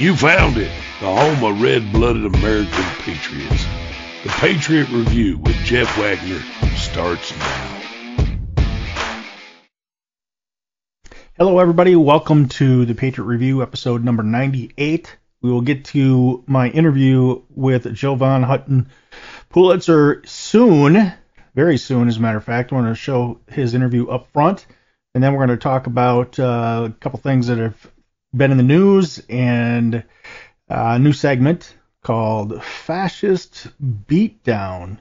You found it, the home of red blooded American patriots. The Patriot Review with Jeff Wagner starts now. Hello, everybody. Welcome to the Patriot Review, episode number 98. We will get to my interview with Jovan Hutton Pulitzer soon, very soon, as a matter of fact. I want to show his interview up front, and then we're going to talk about uh, a couple things that have been in the news and a new segment called Fascist Beatdown.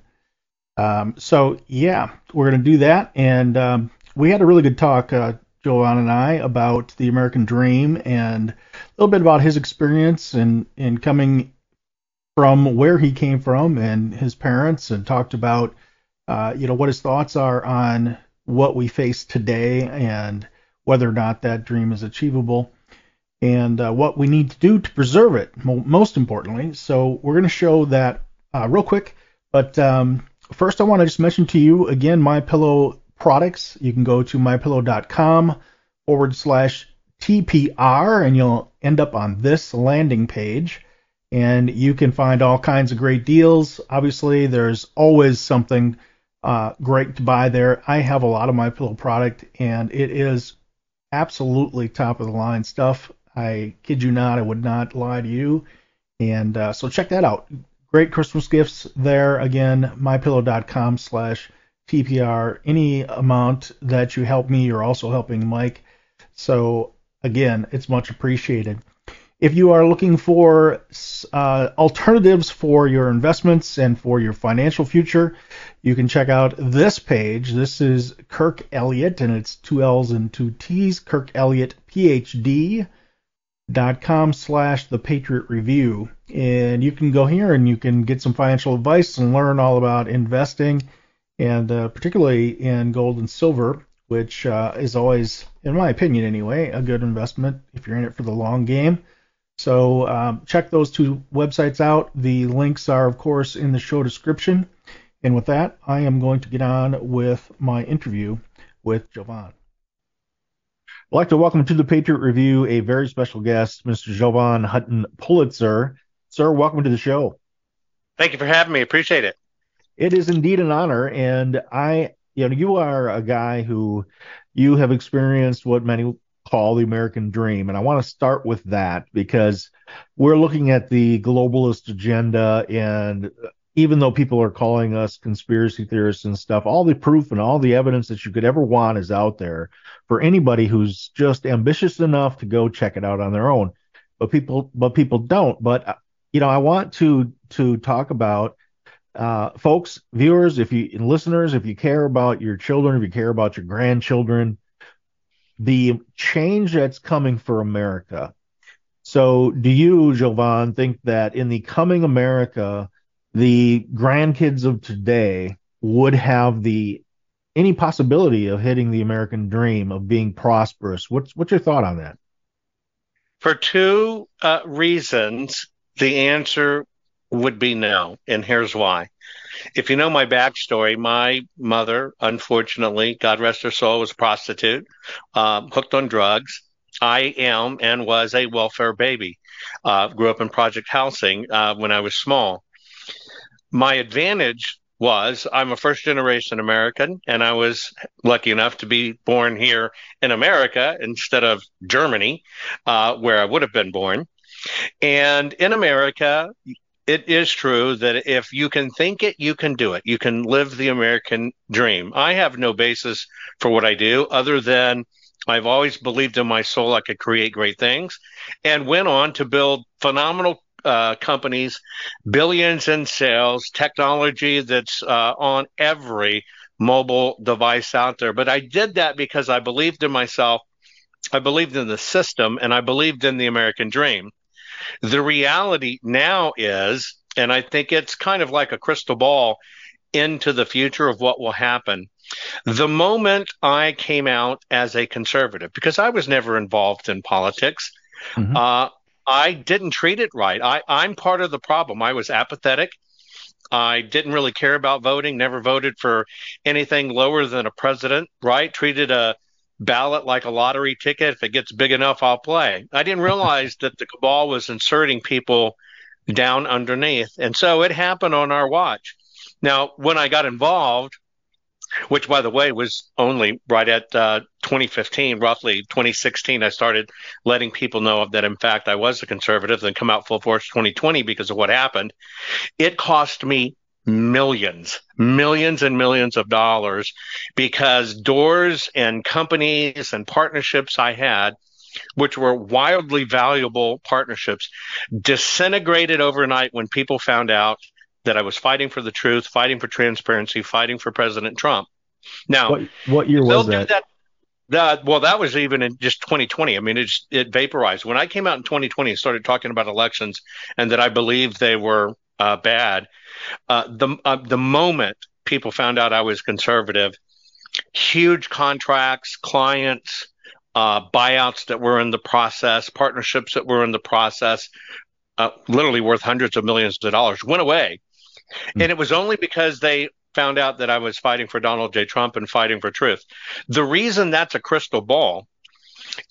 Um, so, yeah, we're going to do that. And um, we had a really good talk, uh, Jovan and I, about the American dream and a little bit about his experience in, in coming from where he came from and his parents, and talked about, uh, you know, what his thoughts are on what we face today and whether or not that dream is achievable and uh, what we need to do to preserve it, most importantly. So we're going to show that uh, real quick. But um, first, I want to just mention to you again my pillow products. You can go to mypillow.com forward slash TPR, and you'll end up on this landing page. And you can find all kinds of great deals. Obviously, there's always something uh, great to buy there. I have a lot of my pillow product, and it is absolutely top of the line stuff. I kid you not, I would not lie to you. And uh, so check that out. Great Christmas gifts there. Again, mypillow.com slash TPR. Any amount that you help me, you're also helping Mike. So again, it's much appreciated. If you are looking for uh, alternatives for your investments and for your financial future, you can check out this page. This is Kirk Elliott, and it's two L's and two T's. Kirk Elliott, PhD dot com slash the Patriot Review. And you can go here and you can get some financial advice and learn all about investing, and uh, particularly in gold and silver, which uh, is always, in my opinion anyway, a good investment if you're in it for the long game. So um, check those two websites out. The links are, of course, in the show description. And with that, I am going to get on with my interview with Jovan. I'd like to welcome to the Patriot Review a very special guest, Mr. Jovan Hutton Pulitzer. Sir, welcome to the show. Thank you for having me. Appreciate it. It is indeed an honor, and I, you know, you are a guy who you have experienced what many call the American dream, and I want to start with that because we're looking at the globalist agenda and even though people are calling us conspiracy theorists and stuff, all the proof and all the evidence that you could ever want is out there for anybody who's just ambitious enough to go check it out on their own. But people, but people don't. But uh, you know, I want to to talk about uh, folks, viewers, if you listeners, if you care about your children, if you care about your grandchildren, the change that's coming for America. So, do you, Jovan, think that in the coming America? The grandkids of today would have the any possibility of hitting the American dream of being prosperous. What's what's your thought on that? For two uh, reasons, the answer would be no, and here's why. If you know my backstory, my mother, unfortunately, God rest her soul, was a prostitute, um, hooked on drugs. I am and was a welfare baby. Uh, grew up in project housing uh, when I was small my advantage was I'm a first generation American, and I was lucky enough to be born here in America instead of Germany, uh, where I would have been born. And in America, it is true that if you can think it, you can do it. You can live the American dream. I have no basis for what I do other than I've always believed in my soul I could create great things and went on to build phenomenal uh, companies, billions in sales, technology that's uh, on every mobile device out there. But I did that because I believed in myself, I believed in the system, and I believed in the American dream. The reality now is, and I think it's kind of like a crystal ball into the future of what will happen. The moment I came out as a conservative, because I was never involved in politics, mm-hmm. uh, I didn't treat it right. I, I'm part of the problem. I was apathetic. I didn't really care about voting, never voted for anything lower than a president, right? Treated a ballot like a lottery ticket. If it gets big enough, I'll play. I didn't realize that the cabal was inserting people down underneath. And so it happened on our watch. Now, when I got involved, which by the way was only right at uh, 2015, roughly 2016, I started letting people know of that in fact I was a conservative, then come out full force 2020 because of what happened. It cost me millions, millions and millions of dollars because doors and companies and partnerships I had which were wildly valuable partnerships, disintegrated overnight when people found out that I was fighting for the truth, fighting for transparency, fighting for President Trump. Now, what, what year was that? that? That, well, that was even in just 2020. I mean, it just, it vaporized. When I came out in 2020 and started talking about elections and that I believed they were uh, bad, uh, the uh, the moment people found out I was conservative, huge contracts, clients, uh, buyouts that were in the process, partnerships that were in the process, uh, literally worth hundreds of millions of dollars, went away. Mm. And it was only because they found out that I was fighting for Donald J. Trump and fighting for truth. The reason that's a crystal ball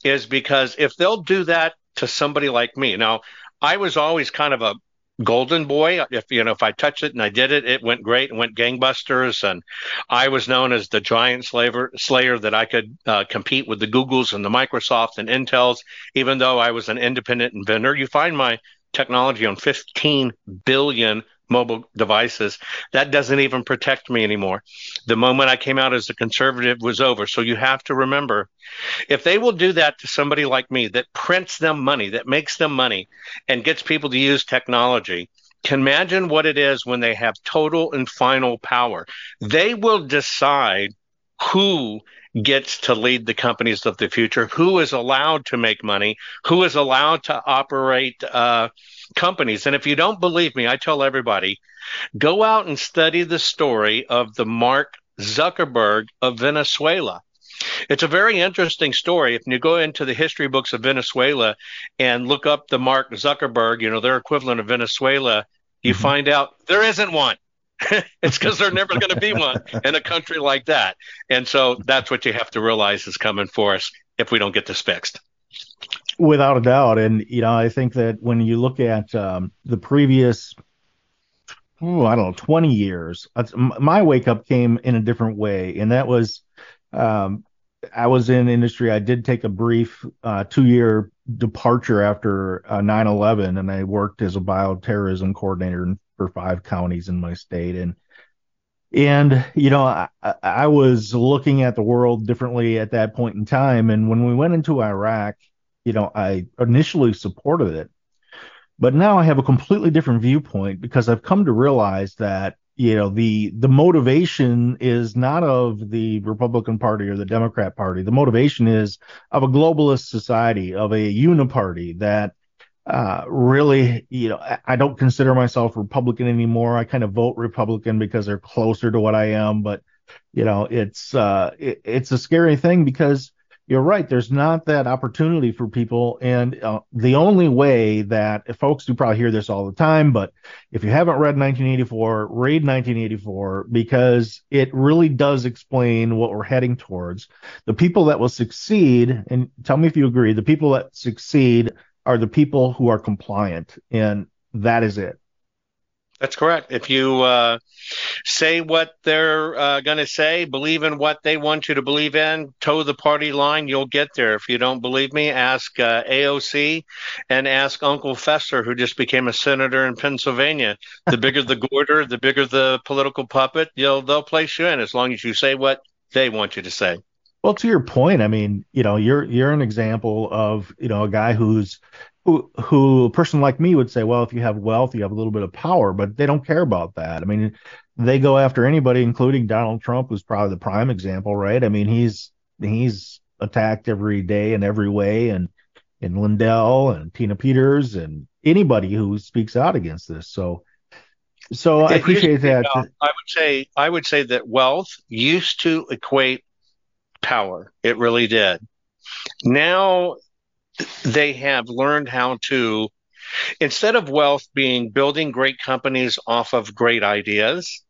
is because if they'll do that to somebody like me, now I was always kind of a golden boy. If you know, if I touched it and I did it, it went great and went gangbusters. And I was known as the giant slaver, slayer that I could uh, compete with the Googles and the Microsoft and Intels, even though I was an independent inventor. You find my technology on 15 billion mobile devices. That doesn't even protect me anymore. The moment I came out as a conservative was over. So you have to remember if they will do that to somebody like me that prints them money, that makes them money, and gets people to use technology. Can imagine what it is when they have total and final power. They will decide who gets to lead the companies of the future, who is allowed to make money, who is allowed to operate uh, companies. And if you don't believe me, I tell everybody go out and study the story of the Mark Zuckerberg of Venezuela. It's a very interesting story. If you go into the history books of Venezuela and look up the Mark Zuckerberg, you know, their equivalent of Venezuela, you mm-hmm. find out there isn't one. it's because there's never going to be one in a country like that. And so that's what you have to realize is coming for us if we don't get this fixed. Without a doubt. And, you know, I think that when you look at um, the previous, oh, I don't know, 20 years, my wake up came in a different way. And that was, um, I was in industry. I did take a brief uh, two year departure after uh, 9 uh, 11, and I worked as a bioterrorism coordinator for five counties in my state. And and you know, I, I was looking at the world differently at that point in time. And when we went into Iraq, you know, I initially supported it, but now I have a completely different viewpoint because I've come to realize that you know the the motivation is not of the Republican Party or the Democrat Party. The motivation is of a globalist society, of a uniparty that uh, really, you know, I don't consider myself Republican anymore. I kind of vote Republican because they're closer to what I am, but you know, it's uh, it, it's a scary thing because you're right. There's not that opportunity for people, and uh, the only way that folks do probably hear this all the time, but if you haven't read 1984, read 1984 because it really does explain what we're heading towards. The people that will succeed, and tell me if you agree, the people that succeed are the people who are compliant, and that is it. That's correct. If you uh, say what they're uh, going to say, believe in what they want you to believe in, toe the party line, you'll get there. If you don't believe me, ask uh, AOC and ask Uncle Fester, who just became a senator in Pennsylvania. The bigger the goiter, the bigger the political puppet, you'll they'll place you in as long as you say what they want you to say. Well, to your point, I mean, you know, you're you're an example of you know a guy who's who who a person like me would say, well, if you have wealth, you have a little bit of power, but they don't care about that. I mean, they go after anybody, including Donald Trump, who's probably the prime example, right? I mean, he's he's attacked every day in every way, and and Lindell and Tina Peters and anybody who speaks out against this. So so I appreciate that. I would say I would say that wealth used to equate power. It really did. Now they have learned how to, instead of wealth being building great companies off of great ideas,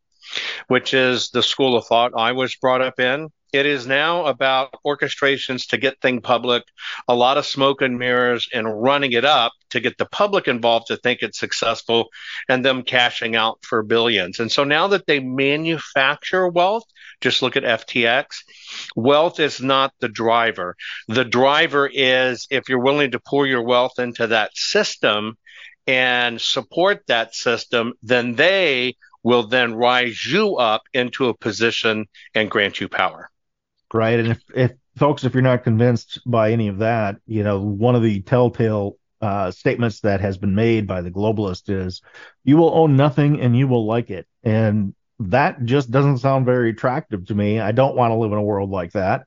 which is the school of thought I was brought up in, It is now about orchestrations to get thing public, a lot of smoke and mirrors, and running it up to get the public involved to think it's successful, and them cashing out for billions. And so now that they manufacture wealth, just look at FTX. Wealth is not the driver. The driver is if you're willing to pour your wealth into that system and support that system, then they will then rise you up into a position and grant you power. Right. And if, if folks, if you're not convinced by any of that, you know, one of the telltale uh, statements that has been made by the globalist is you will own nothing and you will like it. And that just doesn't sound very attractive to me. I don't want to live in a world like that,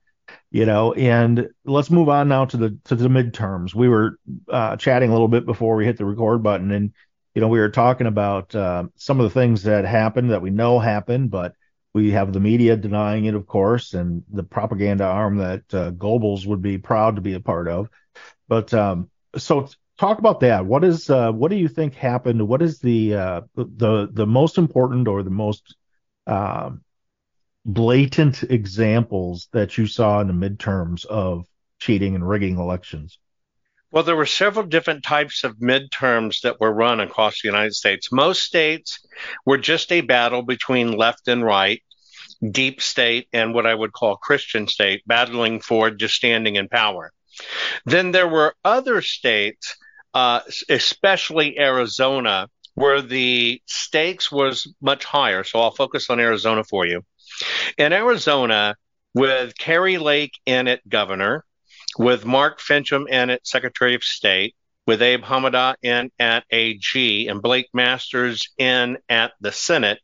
you know. And let's move on now to the to the midterms. We were uh, chatting a little bit before we hit the record button, and you know we were talking about uh, some of the things that happened that we know happened, but we have the media denying it, of course, and the propaganda arm that uh, Goebbels would be proud to be a part of. But um, so talk about that. What is uh, what do you think happened? What is the uh, the the most important or the most uh, blatant examples that you saw in the midterms of cheating and rigging elections? Well, there were several different types of midterms that were run across the United States. Most states were just a battle between left and right, deep state and what I would call Christian state, battling for just standing in power. Then there were other states, uh, especially Arizona, where the stakes was much higher. So I'll focus on Arizona for you. In Arizona, with Kari Lake in it governor, with Mark Finchem in at Secretary of State, with Abe Hamadeh in at AG and Blake Masters in at the Senate,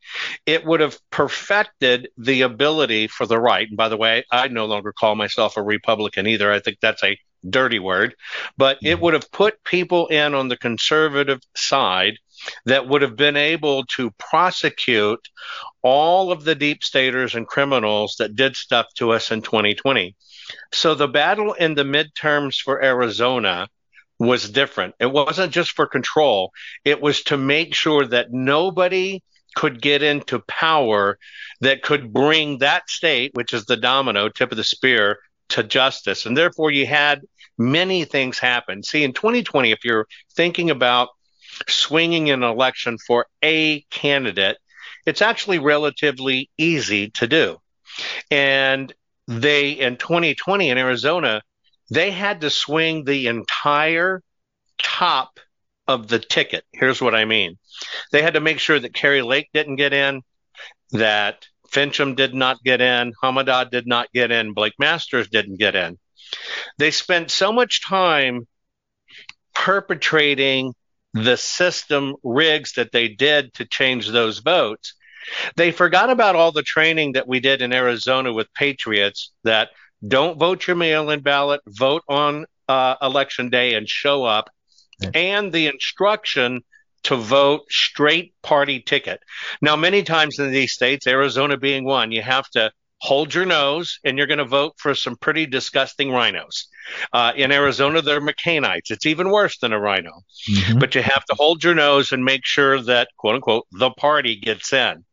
it would have perfected the ability for the right. And by the way, I no longer call myself a Republican either. I think that's a dirty word, but it mm-hmm. would have put people in on the conservative side that would have been able to prosecute all of the deep staters and criminals that did stuff to us in 2020. So the battle in the midterms for Arizona was different. It wasn't just for control, it was to make sure that nobody could get into power that could bring that state, which is the domino, tip of the spear, to justice. And therefore, you had many things happen. See, in 2020, if you're thinking about swinging an election for a candidate, it's actually relatively easy to do. And they, in 2020 in Arizona, they had to swing the entire top of the ticket. Here's what I mean they had to make sure that Kari Lake didn't get in, that Finchem did not get in, Hamadeh did not get in, Blake Masters didn't get in. They spent so much time perpetrating the system rigs that they did to change those votes. They forgot about all the training that we did in Arizona with Patriots that don't vote your mail in ballot, vote on uh, election day and show up, yeah. and the instruction to vote straight party ticket. Now, many times in these states, Arizona being one, you have to hold your nose and you're going to vote for some pretty disgusting RINOs. Uh, in Arizona, they're McCainites. It's even worse than a RINO. Mm-hmm. But you have to hold your nose and make sure that, quote unquote, the party gets in.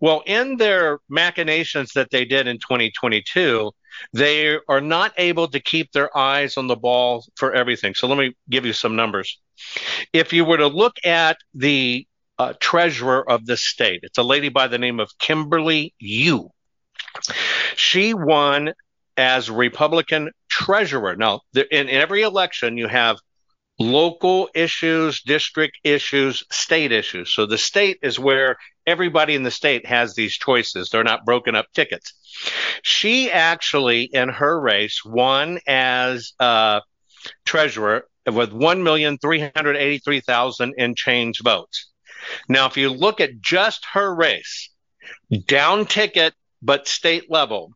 Well, in their machinations that they did in 2022, they are not able to keep their eyes on the ball for everything. So let me give you some numbers. If you were to look at the uh, treasurer of the state, it's a lady by the name of Kimberly Yee. She won as Republican treasurer. Now, in, in every election, you have local issues, district issues, state issues. So the state is where everybody in the state has these choices. They're not broken up tickets. She actually, in her race, won as uh, treasurer with 1,383,000 in change votes. Now, if you look at just her race, down ticket, but state level,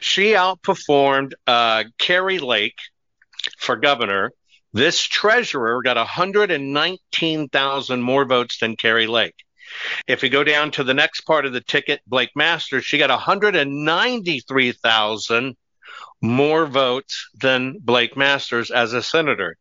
she outperformed uh, Kari Lake for governor. This treasurer got 119,000 more votes than Kari Lake. If you go down to the next part of the ticket, Blake Masters, she got 193,000 more votes than Blake Masters as a senator.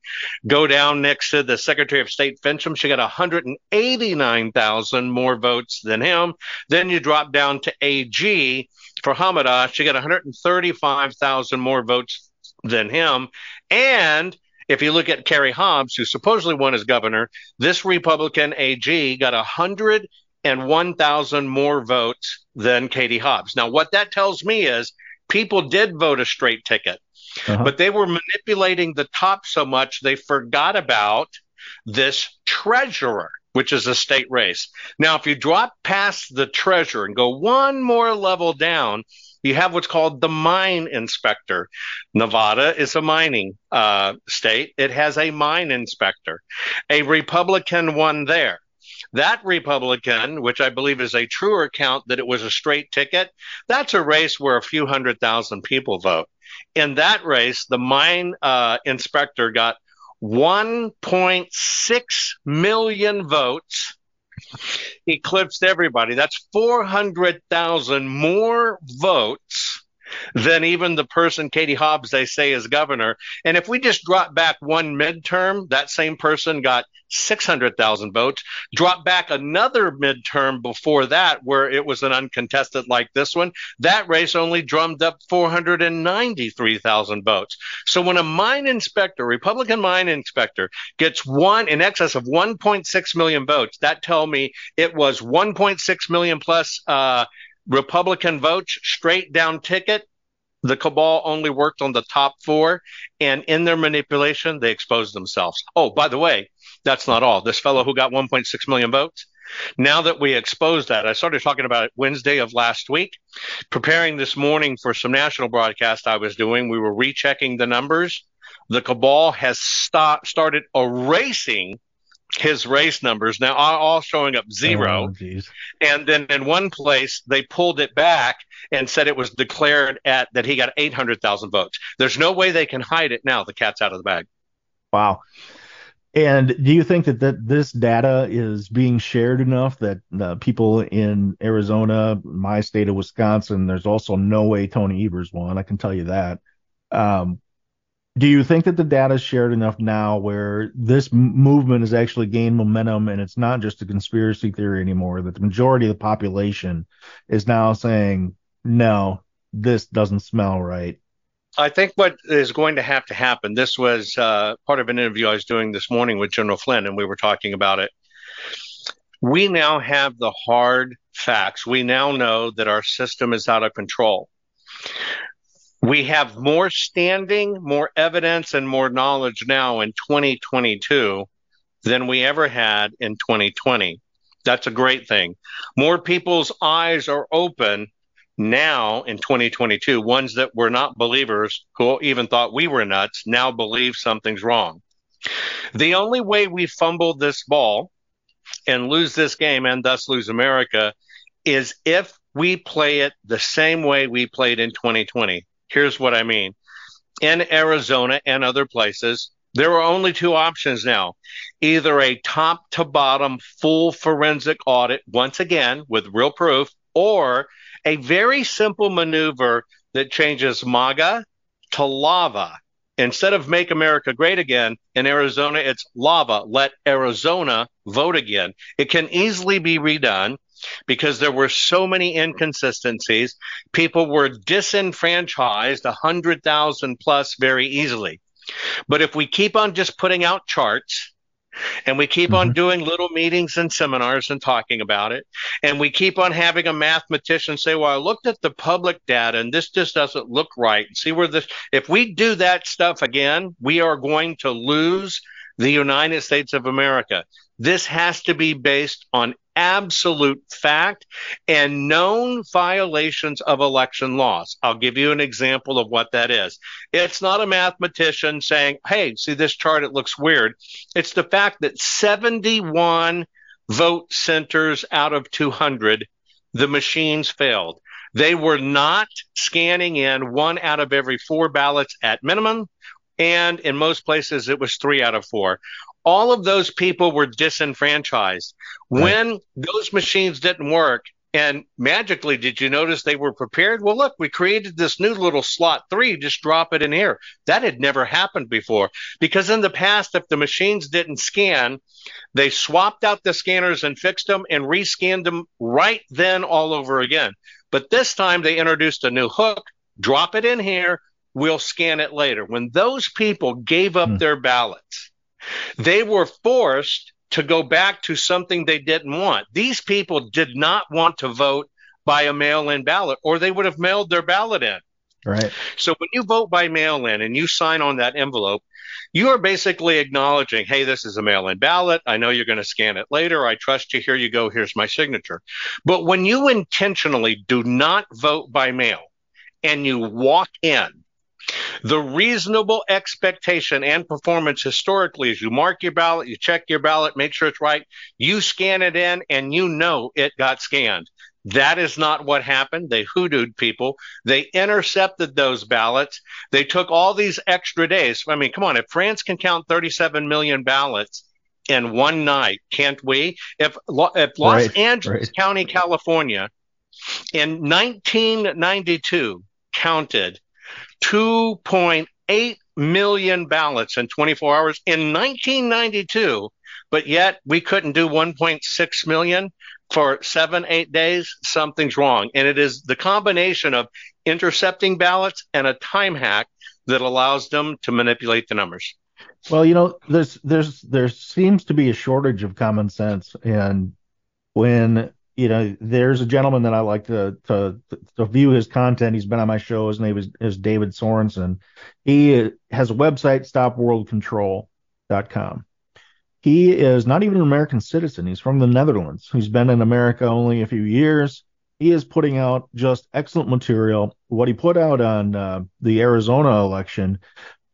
Go down next to the Secretary of State Finchem, she got 189,000 more votes than him. Then you drop down to AG, for Hamadosh she got 135,000 more votes than him. And if you look at Kerry Hobbs, who supposedly won as governor, this Republican AG got 101,000 more votes than Katie Hobbs. Now, what that tells me is people did vote a straight ticket, uh-huh. but they were manipulating the top so much they forgot about this treasurer which is a state race. Now, if you drop past the treasurer and go one more level down, you have what's called the mine inspector. Nevada is a mining uh, state. It has a mine inspector. A Republican won there. That Republican, which I believe is a truer count that it was a straight ticket, that's a race where a few hundred thousand people vote. In that race, the mine uh, inspector got 1.6 million votes eclipsed everybody. That's 400,000 more votes than even the person Katie Hobbs they say is governor. And if we just drop back one midterm, that same person got 600,000 votes. Drop back another midterm before that, where it was an uncontested like this one, that race only drummed up 493,000 votes. So when a mine inspector, Republican mine inspector, gets one in excess of 1.6 million votes, that tell me it was 1.6 million plus uh, Republican votes, straight down ticket. The cabal only worked on the top four, and in their manipulation, they exposed themselves. Oh, by the way, that's not all. This fellow who got 1.6 million votes, now that we exposed that, I started talking about it Wednesday of last week. Preparing this morning for some national broadcast I was doing, we were rechecking the numbers. The cabal has start, started erasing his race numbers now are all showing up zero. Oh, and then in one place they pulled it back and said it was declared at that he got 800,000 votes. There's no way they can hide it now. The cat's out of the bag. Wow. And do you think that, that this data is being shared enough that uh, people in Arizona, my state of Wisconsin, there's also no way Tony Evers won. I can tell you that. Um, do you think that the data is shared enough now where this movement has actually gained momentum and it's not just a conspiracy theory anymore that the majority of the population is now saying no this doesn't smell right i think what is going to have to happen this was uh, part of an interview i was doing this morning with general flynn and we were talking about it. We now have the hard facts. We now know that our system is out of control we have more standing, more evidence, and more knowledge now in 2022 than we ever had in 2020. That's a great thing. More people's eyes are open now in 2022. Ones that were not believers, who even thought we were nuts, now believe something's wrong. The only way we fumble this ball and lose this game and thus lose America is if we play it the same way we played in 2020. Here's what I mean. In Arizona and other places, there are only two options now either a top to bottom full forensic audit, once again with real proof, or a very simple maneuver that changes MAGA to lava. Instead of make America great again, in Arizona, it's lava. Let Arizona vote again. It can easily be redone because there were so many inconsistencies. People were disenfranchised 100,000 plus very easily. But if we keep on just putting out charts, and we keep mm-hmm. on doing little meetings and seminars and talking about it. And we keep on having a mathematician say, Well, I looked at the public data and this just doesn't look right. See where this, if we do that stuff again, we are going to lose the United States of America. This has to be based on absolute fact and known violations of election laws. I'll give you an example of what that is. It's not a mathematician saying, hey, see this chart, it looks weird. It's the fact that 71 vote centers out of 200, the machines failed. They were not scanning in one out of every four ballots at minimum. And in most places, it was three out of four all of those people were disenfranchised. Right. When those machines didn't work, and magically, did you notice they were prepared? Well, look, we created this new little slot three, just drop it in here. That had never happened before. Because in the past, if the machines didn't scan, they swapped out the scanners and fixed them and rescanned them right then all over again. But this time they introduced a new hook. Drop it in here. We'll scan it later. When those people gave up mm. their ballots, they were forced to go back to something they didn't want. These people did not want to vote by a mail in ballot, or they would have mailed their ballot in. Right. So when you vote by mail in and you sign on that envelope, you are basically acknowledging, hey, this is a mail in ballot. I know you're going to scan it later. I trust you. Here you go. Here's my signature. But when you intentionally do not vote by mail and you walk in, the reasonable expectation and performance historically is you mark your ballot, you check your ballot, make sure it's right, you scan it in, and you know it got scanned. That is not what happened. They hoodooed people. They intercepted those ballots. They took all these extra days. I mean, come on, if France can count 37 million ballots in one night, can't we? If, if Los right, Angeles right. County, California, in 1992 counted 2.8 million ballots in 24 hours in 1992, but yet we couldn't do 1.6 million for seven, eight days, something's wrong. And it is the combination of intercepting ballots and a time hack that allows them to manipulate the numbers. Well, you know, there's there's there seems to be a shortage of common sense, and when you know, there's a gentleman that I like to to to view his content. He's been on my show. His name is, is David Sorensen. He has a website, StopWorldControl.com. He is not even an American citizen. He's from the Netherlands. He's been in America only a few years. He is putting out just excellent material. What he put out on uh, the Arizona election,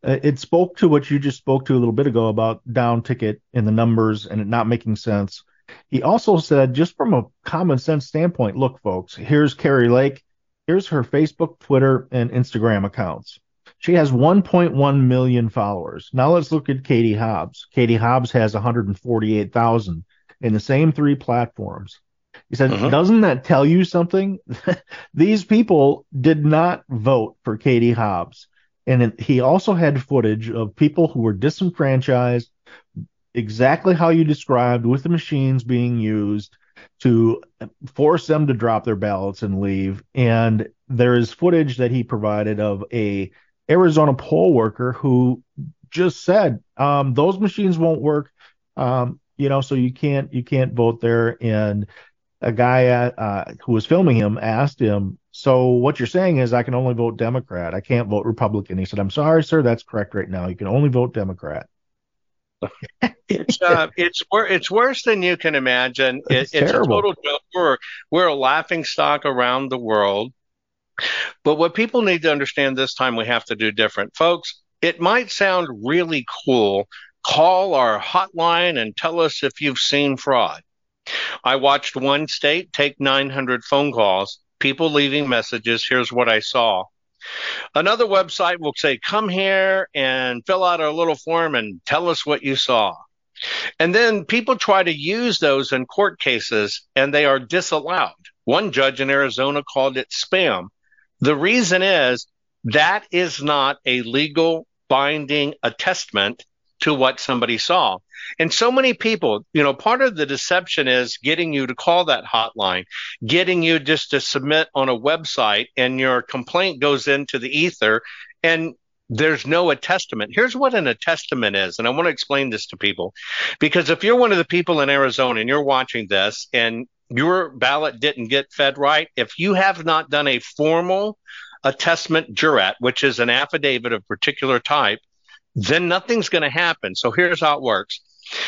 uh, it spoke to what you just spoke to a little bit ago about down ticket and the numbers and it not making sense. He also said, just from a common sense standpoint, look, folks, here's Kari Lake. Here's her Facebook, Twitter, and Instagram accounts. She has 1.1 million followers. Now let's look at Katie Hobbs. Katie Hobbs has 148,000 in the same three platforms. He said, uh-huh. doesn't that tell you something? These people did not vote for Katie Hobbs. And it, he also had footage of people who were disenfranchised, exactly how you described, with the machines being used to force them to drop their ballots and leave. And there is footage that he provided of a Arizona poll worker who just said um, those machines won't work. Um, you know, so you can't you can't vote there. And a guy uh, who was filming him asked him, "So what you're saying is I can only vote Democrat. I can't vote Republican." He said, "I'm sorry, sir. That's correct right now. You can only vote Democrat." It's uh, it's wor- it's worse than you can imagine. It, it's, a total joke. We're, we're a laughing stock around the world. But what people need to understand this time, we have to do different. Folks, it might sound really cool. Call our hotline and tell us if you've seen fraud. I watched one state take 900 phone calls, people leaving messages. Here's what I saw. Another website will say, come here and fill out our little form and tell us what you saw. And then people try to use those in court cases and they are disallowed. One judge in Arizona called it spam. The reason is that is not a legal binding attestment to what somebody saw. And so many people, you know, part of the deception is getting you to call that hotline, getting you just to submit on a website and your complaint goes into the ether and there's no attestament. Here's what an attestament is. And I want to explain this to people because if you're one of the people in Arizona and you're watching this and your ballot didn't get fed right, if you have not done a formal attestment jurat, which is an affidavit of particular type, then nothing's going to happen. So here's how it works.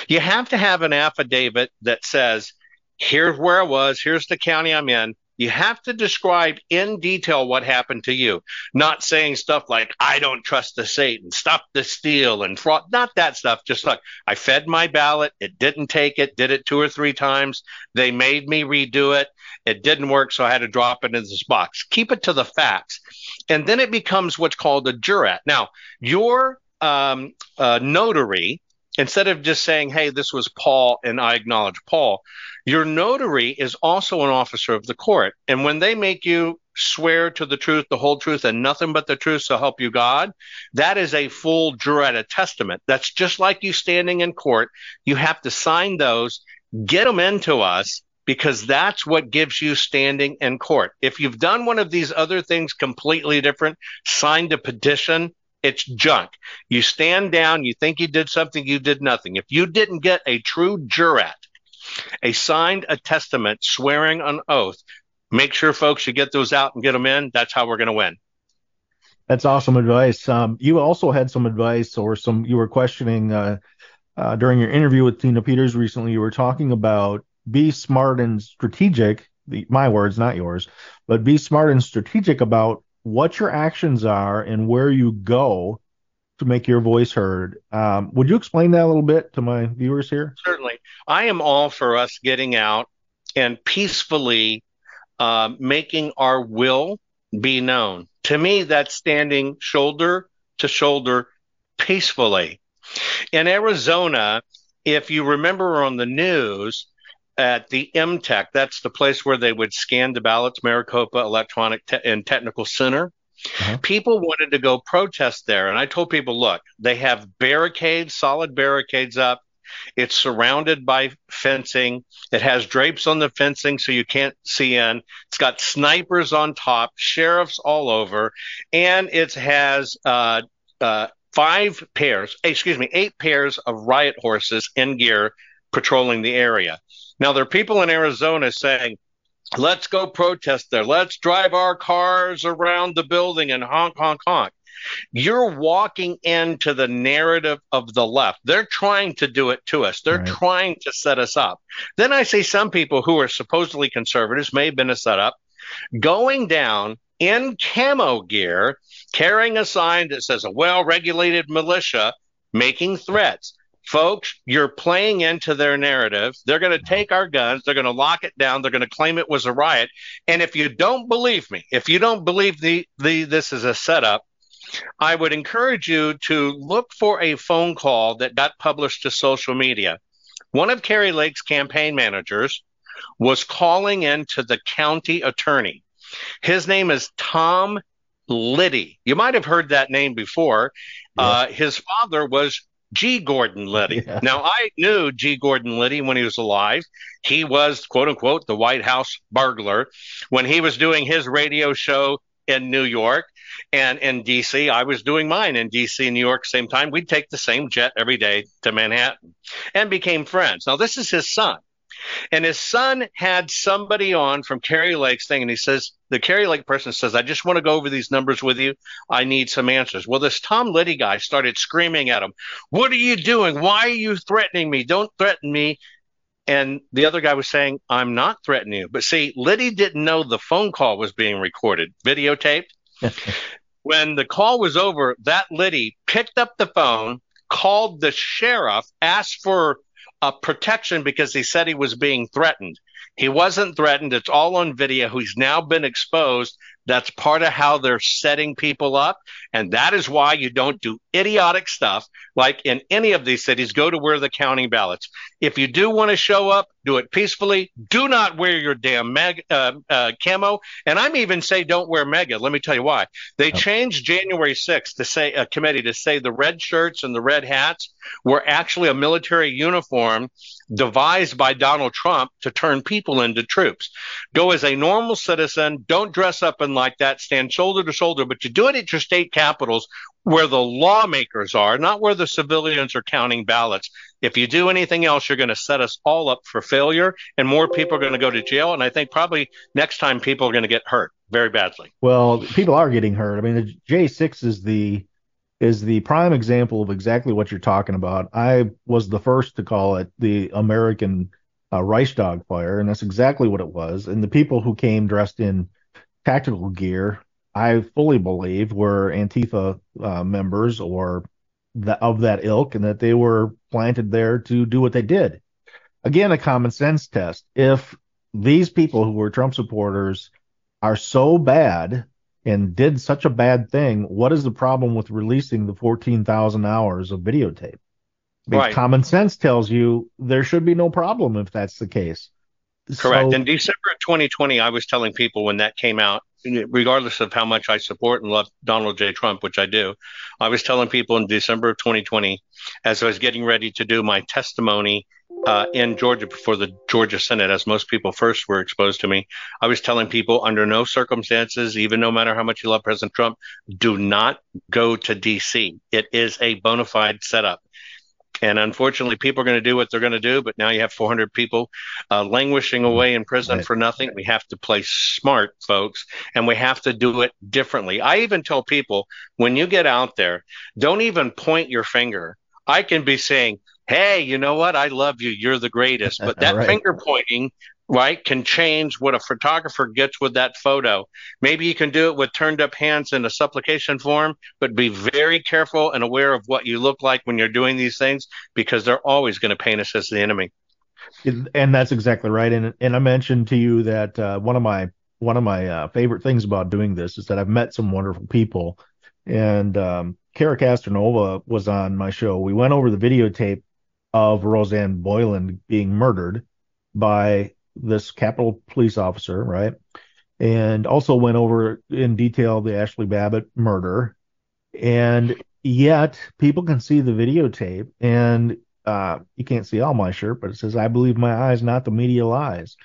You have to have an affidavit that says, here's where I was, here's the county I'm in, you have to describe in detail what happened to you, not saying stuff like, I don't trust the Satan, stop the steal and fraud, not that stuff. Just like, I fed my ballot, it didn't take it, did it two or three times. They made me redo it. It didn't work, so I had to drop it in this box. Keep it to the facts. And then it becomes what's called a jurat. Now, your um, uh, notary, instead of just saying, hey, this was Paul and I acknowledge Paul, your notary is also an officer of the court. And when they make you swear to the truth, the whole truth, and nothing but the truth so help you God, that is a full jurata testament. That's just like you standing in court. You have to sign those, get them into us, because that's what gives you standing in court. If you've done one of these other things completely different, signed a petition, it's junk. You stand down, you think you did something, you did nothing. If you didn't get a true jurat, a signed a testament swearing an oath, make sure folks you get those out and get them in. That's how we're going to win. That's awesome advice. Um, you also had some advice or some you were questioning uh, uh, during your interview with Tina Peters recently. You were talking about be smart and strategic. The, my words, not yours, but be smart and strategic about what your actions are and where you go to make your voice heard. Um, would you explain that a little bit to my viewers here? Certainly. I am all for us getting out and peacefully uh, making our will be known. To me, that's standing shoulder to shoulder peacefully. In Arizona, if you remember on the news, at the MTEC, that's the place where they would scan the ballots, Maricopa Electronic Te- and Technical Center. Uh-huh. People wanted to go protest there. And I told people, look, they have barricades, solid barricades up. It's surrounded by fencing. It has drapes on the fencing so you can't see in. It's got snipers on top, sheriffs all over, and it has uh, uh, five pairs, excuse me, eight pairs of riot horses in gear patrolling the area. Now, there are people in Arizona saying, let's go protest there. Let's drive our cars around the building and honk, honk, honk. You're walking into the narrative of the left. They're trying to do it to us. They're right. trying to set us up. Then I see some people who are supposedly conservatives, may have been a setup, going down in camo gear, carrying a sign that says a well regulated militia making threats. Folks, you're playing into their narrative. They're going to take our guns. They're going to lock it down. They're going to claim it was a riot. And if you don't believe me, if you don't believe the, the this is a setup, I would encourage you to look for a phone call that got published to social media. One of Kari Lake's campaign managers was calling in to the county attorney. His name is Tom Liddy. You might have heard that name before. Yeah. Uh, his father was G. Gordon Liddy. Yeah. Now, I knew G. Gordon Liddy when he was alive. He was, quote unquote, the White House burglar. When he was doing his radio show in New York and in DC, I was doing mine in DC, New York, same time. We'd take the same jet every day to Manhattan and became friends. Now, this is his son. And his son had somebody on from Kari Lake's thing, and he says, the Kari Lake person says, I just want to go over these numbers with you. I need some answers. Well, this Tom Liddy guy started screaming at him, What are you doing? Why are you threatening me? Don't threaten me. And the other guy was saying, I'm not threatening you. But see, Liddy didn't know the phone call was being recorded, videotaped. when the call was over, that Liddy picked up the phone, called the sheriff, asked for a protection because he said he was being threatened. He wasn't threatened. It's all on video. He's now been exposed. That's part of how they're setting people up. And that is why you don't do idiotic stuff like in any of these cities. Go to where the counting ballots. If you do want to show up, do it peacefully. Do not wear your damn meg, uh, uh, camo. And I'm even say don't wear MAGA. Let me tell you why. They changed January 6th to say a committee to say the red shirts and the red hats were actually a military uniform devised by Donald Trump to turn people into troops. Go as a normal citizen. Don't dress up and like that. Stand shoulder to shoulder, but you do it at your state capitals where the lawmakers are, not where the civilians are counting ballots. If you do anything else, you're going to set us all up for failure, and more people are going to go to jail. And I think probably next time people are going to get hurt very badly. Well, people are getting hurt. I mean, the J6 is the is the prime example of exactly what you're talking about. I was the first to call it the American uh, Reichstag fire, and that's exactly what it was. And the people who came dressed in tactical gear, I fully believe, were Antifa uh, members or the, of that ilk, and that they were planted there to do what they did. Again, a common sense test. If these people who were Trump supporters are so bad and did such a bad thing, what is the problem with releasing the 14,000 hours of videotape? Right. Common sense tells you there should be no problem if that's the case. Correct. So, in December of 2020, I was telling people when that came out, regardless of how much I support and love Donald J. Trump, which I do, I was telling people in December of 2020, as I was getting ready to do my testimony uh, in Georgia before the Georgia Senate, as most people first were exposed to me, I was telling people under no circumstances, even no matter how much you love President Trump, do not go to D.C. It is a bona fide setup. And unfortunately, people are going to do what they're going to do. But now you have 400 people uh, languishing away in prison right. for nothing. We have to play smart, folks, and we have to do it differently. I even tell people when you get out there, don't even point your finger. I can be saying, hey, you know what? I love you. You're the greatest. But that right. finger pointing right, can change what a photographer gets with that photo. Maybe you can do it with turned up hands in a supplication form, but be very careful and aware of what you look like when you're doing these things because they're always going to paint us as the enemy. And that's exactly right. And and I mentioned to you that uh, one of my one of my uh, favorite things about doing this is that I've met some wonderful people. And um, Cara Castronuova was on my show. We went over the videotape of Rosanne Boyland being murdered by this Capitol police officer, right? And also went over in detail the Ashley Babbitt murder. And yet people can see the videotape and uh, you can't see all my shirt, but it says, I believe my eyes, not the media lies.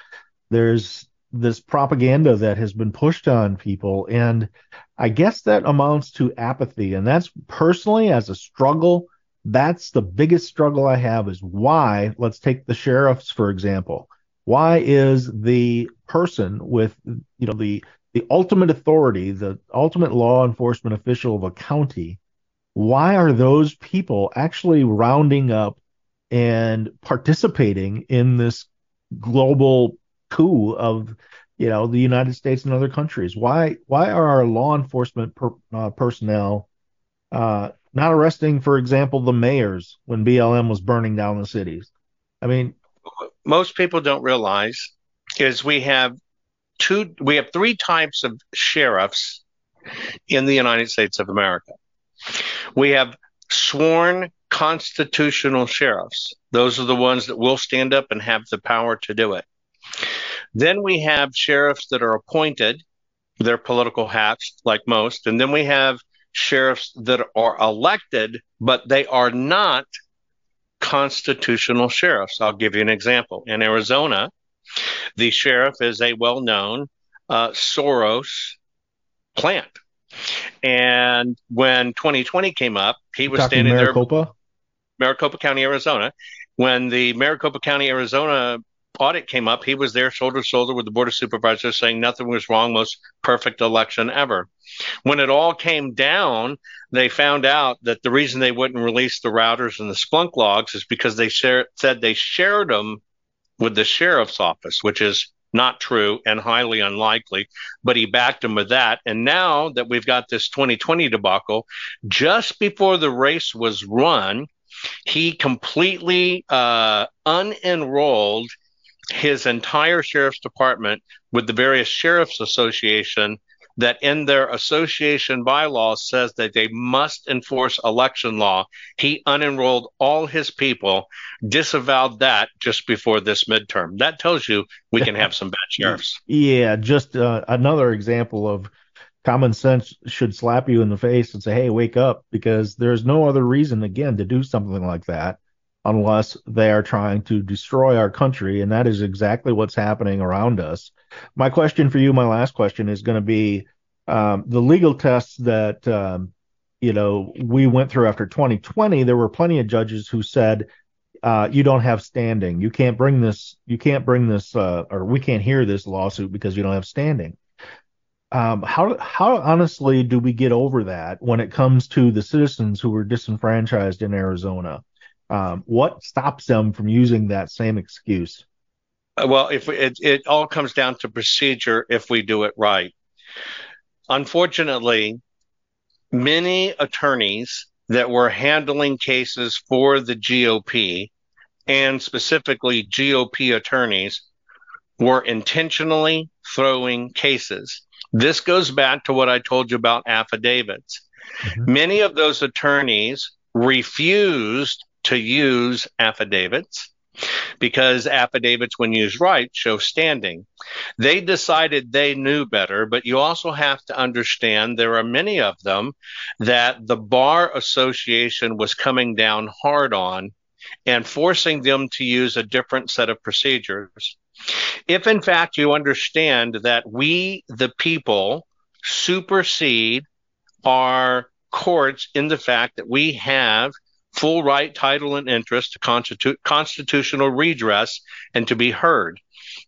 There's this propaganda that has been pushed on people. And I guess that amounts to apathy. And that's personally as a struggle. That's the biggest struggle I have is why, let's take the sheriffs, for example. Why is the person with you know the the ultimate authority, the ultimate law enforcement official of a county, why are those people actually rounding up and participating in this global coup of you know the United States and other countries? Why why are our law enforcement per, uh, personnel uh, not arresting, for example, the mayors when BLM was burning down the cities? I mean, most people don't realize is we have two we have three types of sheriffs in the United States of America. We have sworn constitutional sheriffs. Those are the ones that will stand up and have the power to do it. Then we have sheriffs that are appointed, they're political hats like most, and then we have sheriffs that are elected, but they are not constitutional sheriffs. I'll give you an example. In Arizona, the sheriff is a well known uh, Soros plant. And when 2020 came up, he was standing Maricopa? there. Maricopa County, Arizona. When the Maricopa County, Arizona audit came up, he was there shoulder to shoulder with the Board of Supervisors saying nothing was wrong, most perfect election ever. When it all came down, they found out that the reason they wouldn't release the routers and the Splunk logs is because they share, said they shared them with the sheriff's office, which is not true and highly unlikely, but he backed him with that. And now that we've got this 2020 debacle, just before the race was run, he completely uh, unenrolled his entire sheriff's department with the various sheriff's association that in their association bylaws says that they must enforce election law. He unenrolled all his people, disavowed that just before this midterm. That tells you we can have some bad sheriffs. Yeah, just uh, another example of common sense should slap you in the face and say, "Hey, wake up," because there's no other reason again to do something like that unless they are trying to destroy our country. And that is exactly what's happening around us. My question for you, my last question, is going to be um, the legal tests that, um, you know, we went through after 2020. There were plenty of judges who said, uh, you don't have standing. You can't bring this, you can't bring this, uh, or we can't hear this lawsuit because you don't have standing. Um, how how honestly do we get over that when it comes to the citizens who were disenfranchised in Arizona? Um, what stops them from using that same excuse? Uh, well, if it, it all comes down to procedure, if we do it right. Unfortunately, many attorneys that were handling cases for the GOP and specifically GOP attorneys were intentionally throwing cases. This goes back to what I told you about affidavits. Mm-hmm. Many of those attorneys refused to use affidavits because affidavits, when used right, show standing. They decided they knew better, but you also have to understand there are many of them that the Bar Association was coming down hard on and forcing them to use a different set of procedures. If in fact you understand that we, the people, supersede our courts in the fact that we have full right, title, and interest to constitu- constitutional redress and to be heard.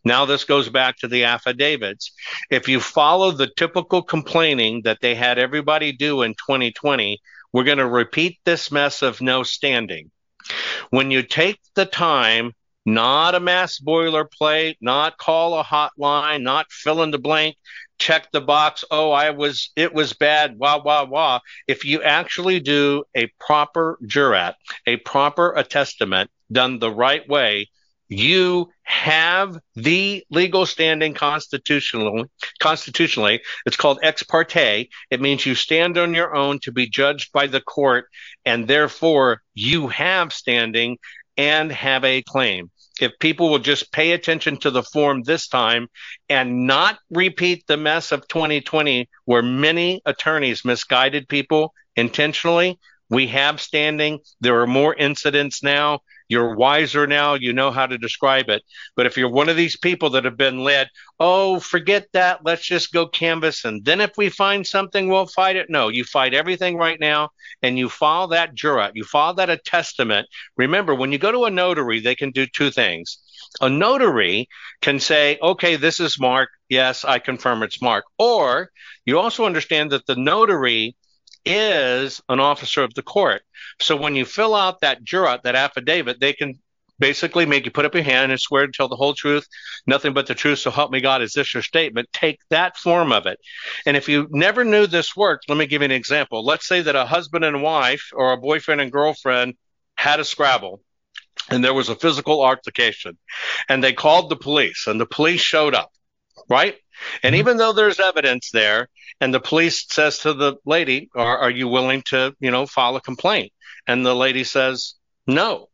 Now, this goes back to the affidavits. If you follow the typical complaining that they had everybody do in 2020, we're going to repeat this mess of no standing. When you take the time, not a mass boilerplate, not call a hotline, not fill in the blank, check the box, oh, I was, it was bad, wah, wah, wah. If you actually do a proper jurat, a proper attestament done the right way, you have the legal standing constitutionally constitutionally it's called ex parte it means you stand on your own to be judged by the court and therefore you have standing and have a claim if people will just pay attention to the form this time and not repeat the mess of 2020 where many attorneys misguided people intentionally we have standing. There are more incidents now you're wiser now. You know how to describe it. But if you're one of these people that have been led, oh, forget that. Let's just go canvas. And then if we find something, we'll fight it. No, you fight everything right now and you file that jurat. You file that a testament. Remember, when you go to a notary, they can do two things. A notary can say, okay, this is Mark. Yes, I confirm it's Mark. Or you also understand that the notary is an officer of the court. So when you fill out that jurat, that affidavit, they can basically make you put up your hand and swear to tell the whole truth, nothing but the truth. So help me God. Is this your statement? Take that form of it. And if you never knew this worked, let me give you an example. Let's say that a husband and wife or a boyfriend and girlfriend had a scrabble and there was a physical altercation and they called the police and the police showed up, right? And mm-hmm. even though there's evidence there, and the police says to the lady, are, are you willing to, you know, file a complaint? And the lady says, no.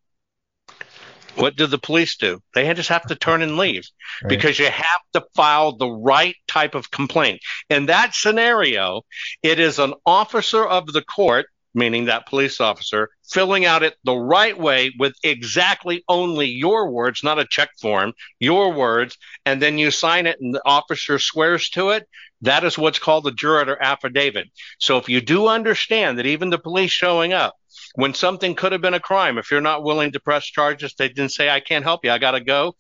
What do the police do? They just have to turn and leave right. because you have to file the right type of complaint. In that scenario, it is an officer of the court meaning that police officer, filling out it the right way with exactly only your words, not a check form, your words, and then you sign it and the officer swears to it. That is what's called the jurat affidavit. So if you do understand that even the police showing up, when something could have been a crime, if you're not willing to press charges, they didn't say, I can't help you, I got to go,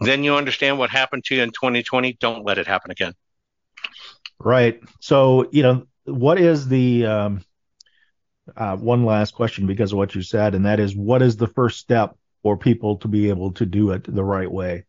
then you understand what happened to you in 2020. Don't let it happen again. Right. So, you know, what is the, um, uh, one last question because of what you said, and that is what is the first step for people to be able to do it the right way?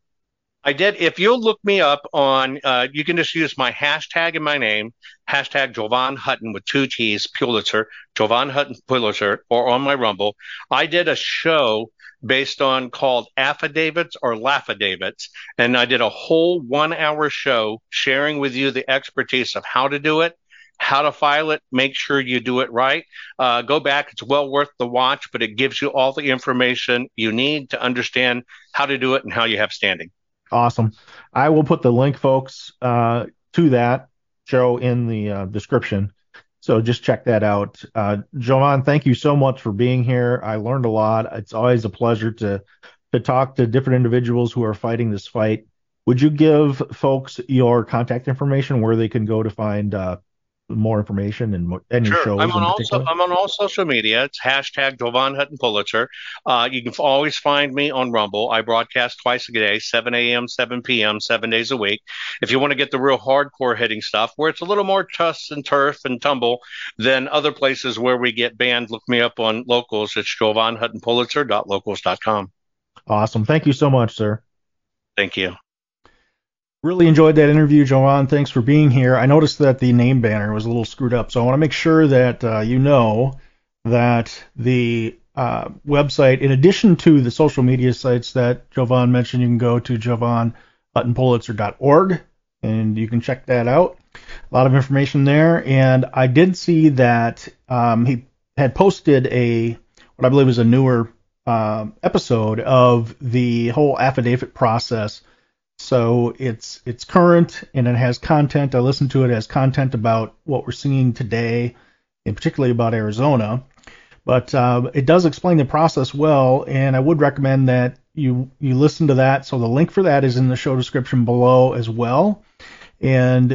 I did. If you'll look me up on, uh, you can just use my hashtag in my name, hashtag Jovan Hutton with two T's, Pulitzer, Jovan Hutton Pulitzer, or on my Rumble. I did a show based on called Affidavits or Laffidavits. And I did a whole one hour show sharing with you the expertise of how to do it how to file it. Make sure you do it right. Uh, go back. It's well worth the watch, but it gives you all the information you need to understand how to do it and how you have standing. Awesome. I will put the link, folks, uh, to that show in the uh, description. So just check that out. Uh, Jovan, thank you so much for being here. I learned a lot. It's always a pleasure to to talk to different individuals who are fighting this fight. Would you give folks your contact information where they can go to find uh, more information and, and sure. your shows? I'm on, all, so, I'm on all social media. It's hashtag Jovan Hutton Pulitzer. Uh, you can always find me on Rumble. I broadcast twice a day, 7 a.m., 7 p.m., seven days a week. If you want to get the real hardcore hitting stuff, where it's a little more tuss and turf and tumble than other places where we get banned, look me up on locals. It's Jovan Hutton Pulitzer.locals.com. Awesome. Thank you so much, sir. Thank you. Really enjoyed that interview, Jovan. Thanks for being here. I noticed that the name banner was a little screwed up, so I want to make sure that uh, you know that the uh, website, in addition to the social media sites that Jovan mentioned, you can go to jovanhuttonpulitzer.org and you can check that out. A lot of information there, and I did see that um, he had posted a what I believe is a newer uh, episode of the whole affidavit process so it's it's current and it has content. I listen to it as content about what we're seeing today, and particularly about Arizona. But uh, it does explain the process well, and I would recommend that you you listen to that. So the link for that is in the show description below as well. And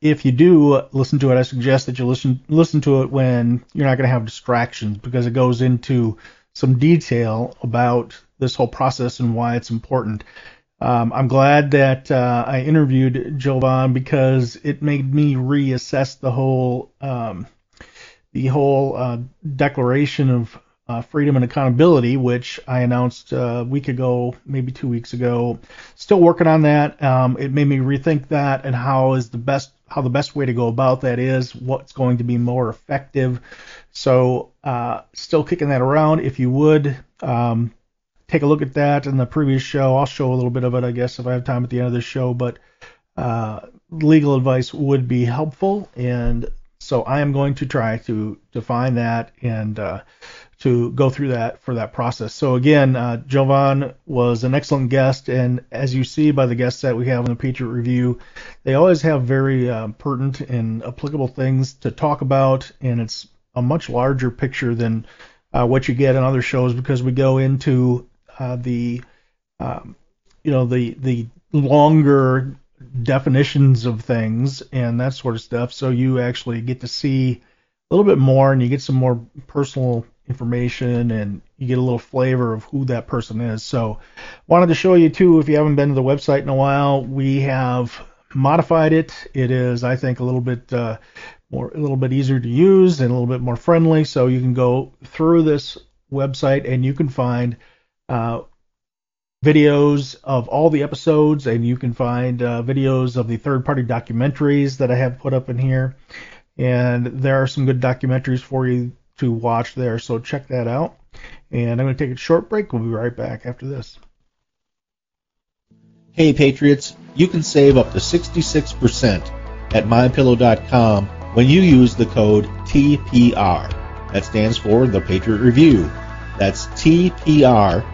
if you do listen to it, I suggest that you listen listen to it when you're not going to have distractions because it goes into some detail about this whole process and why it's important. Um, I'm glad that uh, I interviewed Jovan because it made me reassess the whole um, the whole uh, Declaration of uh, Freedom and Accountability, which I announced uh, a week ago, maybe two weeks ago. Still working on that. Um, it made me rethink that and how is the best how the best way to go about that is, what's going to be more effective. So uh, still kicking that around. If you would um, take a look at that in the previous show, I'll show a little bit of it, I guess, if I have time at the end of the show. But uh, legal advice would be helpful, and so I am going to try to define that and uh, to go through that for that process. So again, uh, Jovan was an excellent guest, and as you see by the guests that we have in the Patriot Review, they always have very uh, pertinent and applicable things to talk about, and it's a much larger picture than uh, what you get in other shows because we go into uh, the um, you know the the longer definitions of things and that sort of stuff. So you actually get to see a little bit more and you get some more personal information and you get a little flavor of who that person is. So wanted to show you too if you haven't been to the website in a while, we have modified it. It is I think a little bit uh, more a little bit easier to use and a little bit more friendly so you can go through this website and you can find uh, videos of all the episodes, and you can find uh, videos of the third party documentaries that I have put up in here. And there are some good documentaries for you to watch there, so check that out. And I'm going to take a short break. We'll be right back after this. Hey, Patriots, you can save up to 66% at mypillow.com when you use the code TPR. That stands for the Patriot Review. That's TPR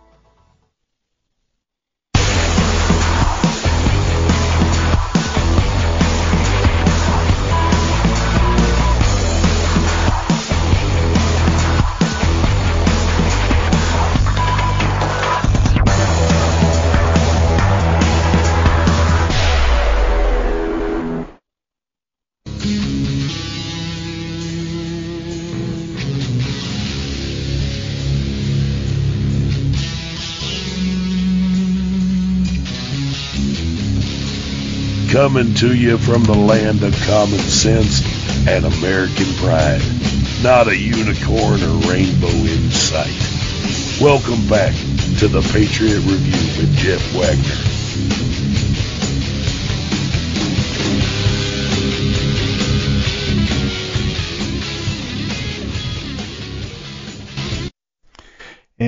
Coming to you from the land of common sense and American pride. Not a unicorn or rainbow in sight. Welcome back to the Patriot Review with Jeff Wagner.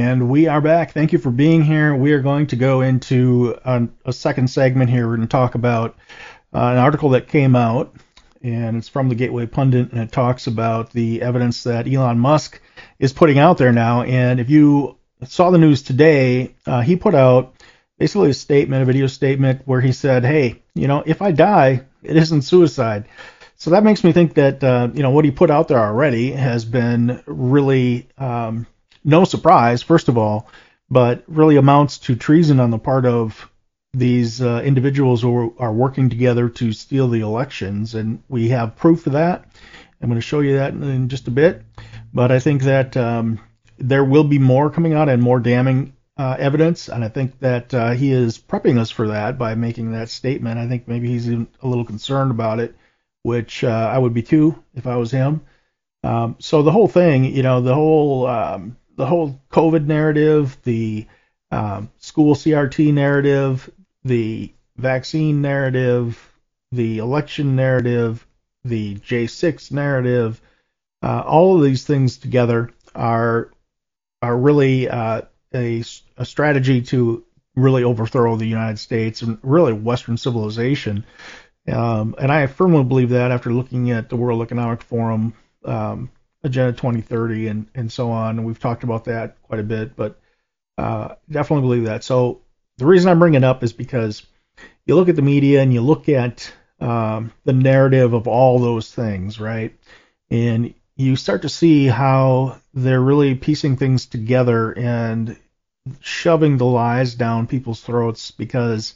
And we are back. Thank you for being here. We are going to go into a, a second segment here. We're going to talk about uh, an article that came out, and it's from the Gateway Pundit, and it talks about the evidence that Elon Musk is putting out there now. And if you saw the news today, uh, he put out basically a statement, a video statement, where he said, "Hey, you know, if I die, it isn't suicide." So that makes me think that uh, you know what he put out there already has been really um, no surprise, first of all, but really amounts to treason on the part of these uh, individuals who are working together to steal the elections, and we have proof of that. I'm going to show you that in just a bit, but I think that um, there will be more coming out and more damning uh, evidence, and I think that uh, he is prepping us for that by making that statement. I think maybe he's a little concerned about it, which uh, I would be too if I was him. Um, so the whole thing, you know, the whole um, the whole COVID narrative, the um, school CRT narrative, the vaccine narrative, the election narrative, the J6 narrative, uh, all of these things together are are really uh, a, a strategy to really overthrow the United States and really Western civilization. Um, and I firmly believe that after looking at the World Economic Forum, um, Agenda 2030, and, and so on. And we've talked about that quite a bit, but uh, definitely believe that. So the reason I bring it up is because you look at the media and you look at um, the narrative of all those things, right? And you start to see how they're really piecing things together and shoving the lies down people's throats because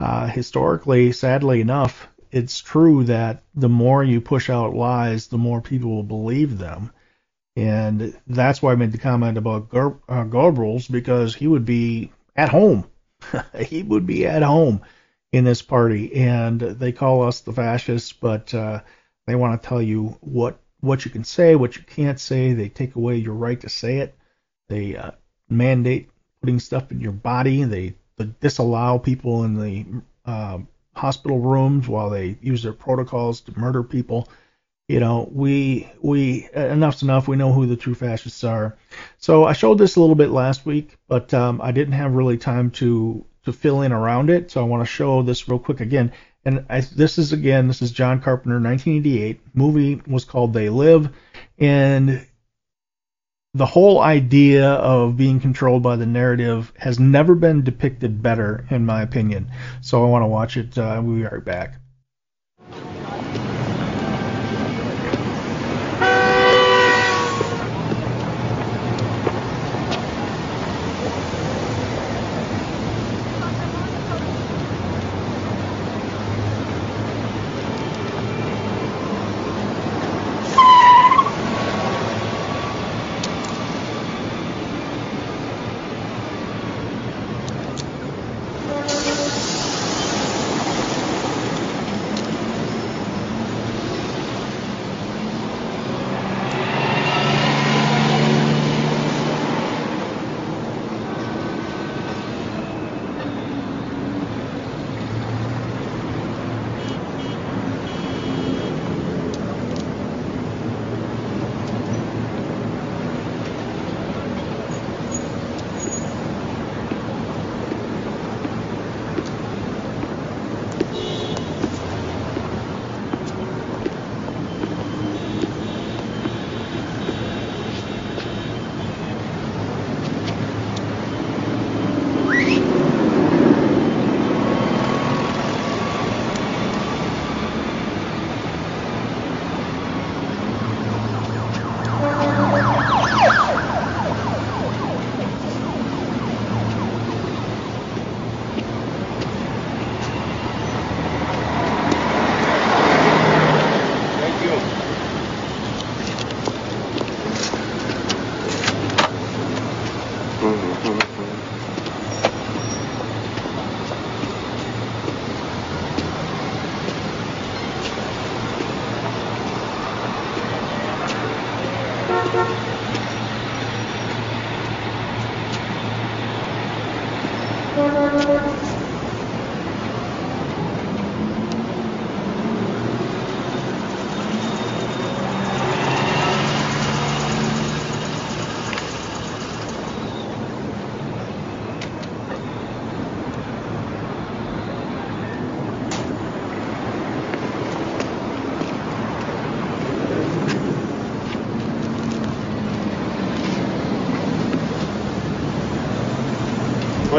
uh, historically, sadly enough, it's true that the more you push out lies, the more people will believe them. And that's why I made the comment about Gar- uh, Goebbels because he would be at home. he would be at home in this party, and they call us the fascists, but uh, they want to tell you what what you can say, what you can't say. They take away your right to say it. They uh, mandate putting stuff in your body. They, they disallow people in the uh, hospital rooms while they use their protocols to murder people. You know, we we enough's enough. We know who the true fascists are. So I showed this a little bit last week, but um, I didn't have really time to to fill in around it. So I want to show this real quick again. And I, this is again, this is John Carpenter, 1988. Movie was called They Live, and the whole idea of being controlled by the narrative has never been depicted better, in my opinion. So I want to watch it. Uh, we'll be right back.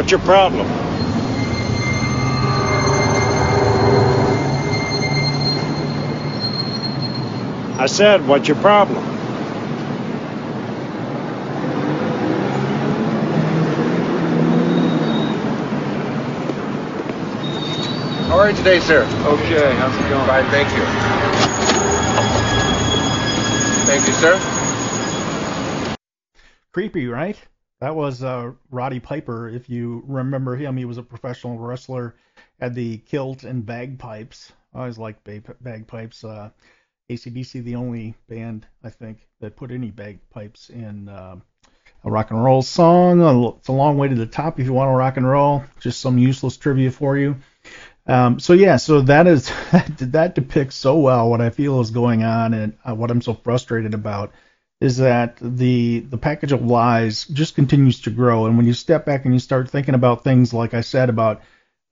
What's your problem? I said, what's your problem? How are you today, sir? Okay, how's it going? Fine, thank you. Thank you, sir. Creepy, right? That was uh, Roddy Piper. If you remember him, he was a professional wrestler, had the kilt and bagpipes. I always liked bagpipes. Uh, ACDC, the only band I think that put any bagpipes in uh, a rock and roll song. It's a long way to the top if you want to rock and roll. Just some useless trivia for you. Um, so yeah, so that is that depicts so well what I feel is going on and uh, what I'm so frustrated about is that the the package of lies just continues to grow. And when you step back and you start thinking about things like I said about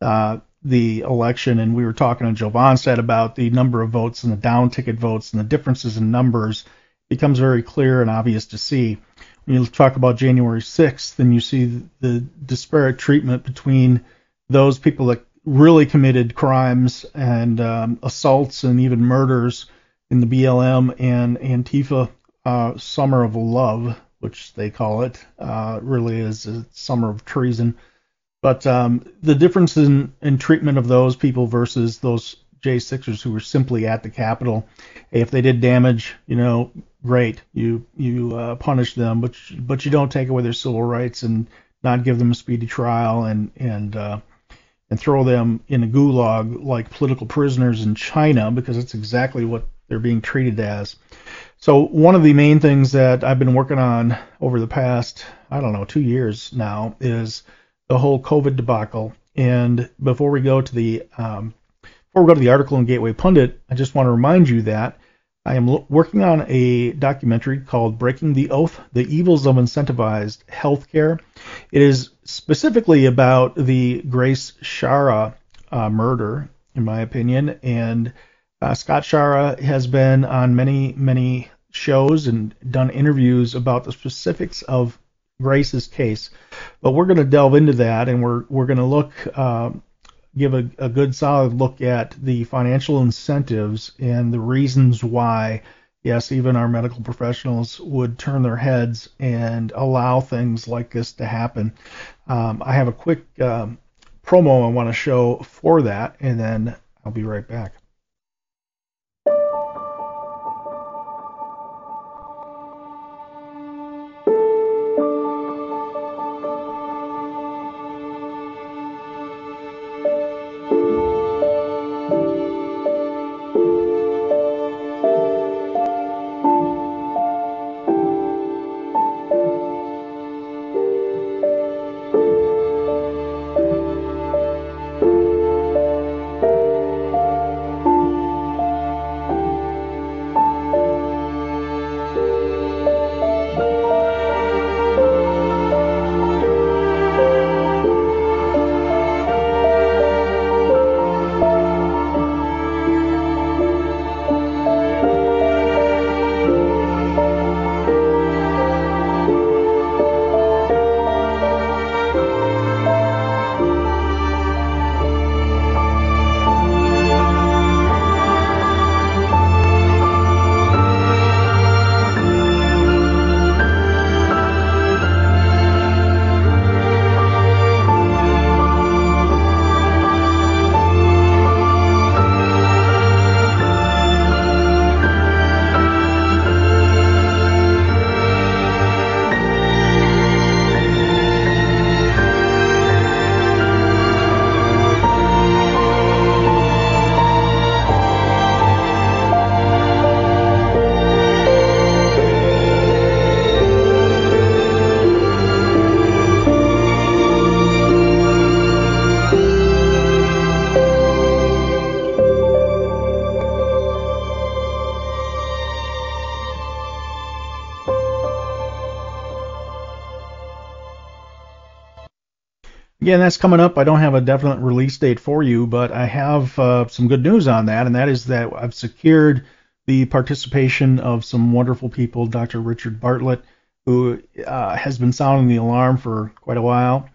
uh, the election, and we were talking to Jovan said about the number of votes and the down ticket votes and the differences in numbers becomes very clear and obvious to see. When you talk about January 6th, then you see the disparate treatment between those people that really committed crimes and um, assaults and even murders in the BLM and Antifa uh, Summer of Love, which they call it, uh, really is a summer of treason. But um, the difference in, in treatment of those people versus those J6ers who were simply at the Capitol, if they did damage, you know, great, you you uh, punish them, but but you don't take away their civil rights and not give them a speedy trial and and uh, and throw them in a gulag like political prisoners in China because it's exactly what they're being treated as. So one of the main things that I've been working on over the past I don't know two years now is the whole COVID debacle. And before we go to the um, before we go to the article in Gateway Pundit, I just want to remind you that I am lo- working on a documentary called Breaking the Oath The Evils of Incentivized Healthcare. It is specifically about the Grace Schara uh, murder, in my opinion. And uh, Scott Schara has been on many, many shows and done interviews about the specifics of Grace's case. But we're going to delve into that and we're, we're going to look. Uh, give a, a good solid look at the financial incentives and the reasons why yes, even our medical professionals would turn their heads and allow things like this to happen. Um, I have a quick um, promo I want to show for that, and then I'll be right back. Again, that's coming up. I don't have a definite release date for you, but I have uh, some good news on that, and that is that I've secured the participation of some wonderful people. Dr. Richard Bartlett, who uh, has been sounding the alarm for quite a while,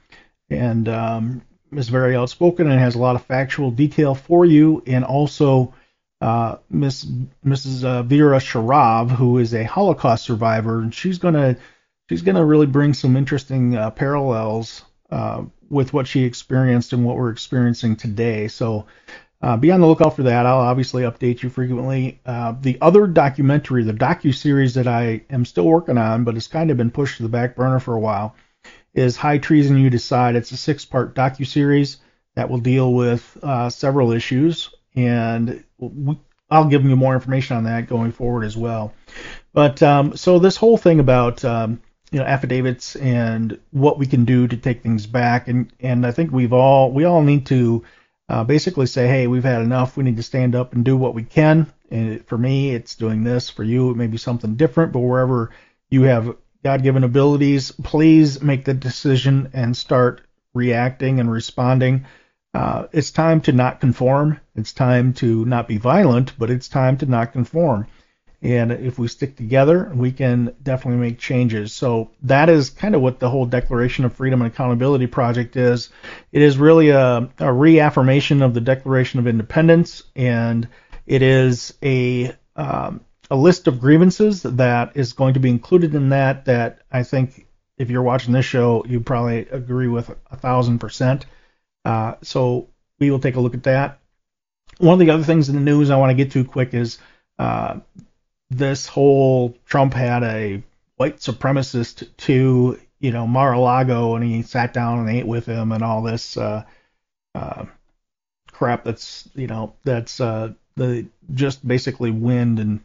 and um, is very outspoken and has a lot of factual detail for you, and also uh, Miss Mrs. Uh, Vera Sharav, who is a Holocaust survivor, and she's gonna she's gonna really bring some interesting uh, parallels uh, with what she experienced and what we're experiencing today. So uh, be on the lookout for that. I'll obviously update you frequently. Uh, the other documentary, the docu series that I am still working on, but it's kind of been pushed to the back burner for a while, is High Treason You Decide. It's a six-part docu series that will deal with uh, several issues, and we, I'll give you more information on that going forward as well. But um, so this whole thing about um, you know affidavits and what we can do to take things back. And and I think we've all we all need to uh, basically say hey we've had enough. We need to stand up and do what we can. And for me it's doing this. For you it may be something different. But wherever you have God-given abilities please make the decision and start reacting and responding. Uh, it's time to not conform. It's time to not be violent, but it's time to not conform. And if we stick together, we can definitely make changes. So that is kind of what the whole Declaration of Freedom and Accountability Project is. It is really a, a reaffirmation of the Declaration of Independence, and it is a um, a list of grievances that is going to be included in that. That I think if you're watching this show, you probably agree with a thousand percent. Uh, so we will take a look at that. One of the other things in the news I want to get to quick is uh, this whole Trump had a white supremacist to you know Mar-a-Lago and he sat down and ate with him and all this uh, uh, crap that's you know that's uh, the just basically wind and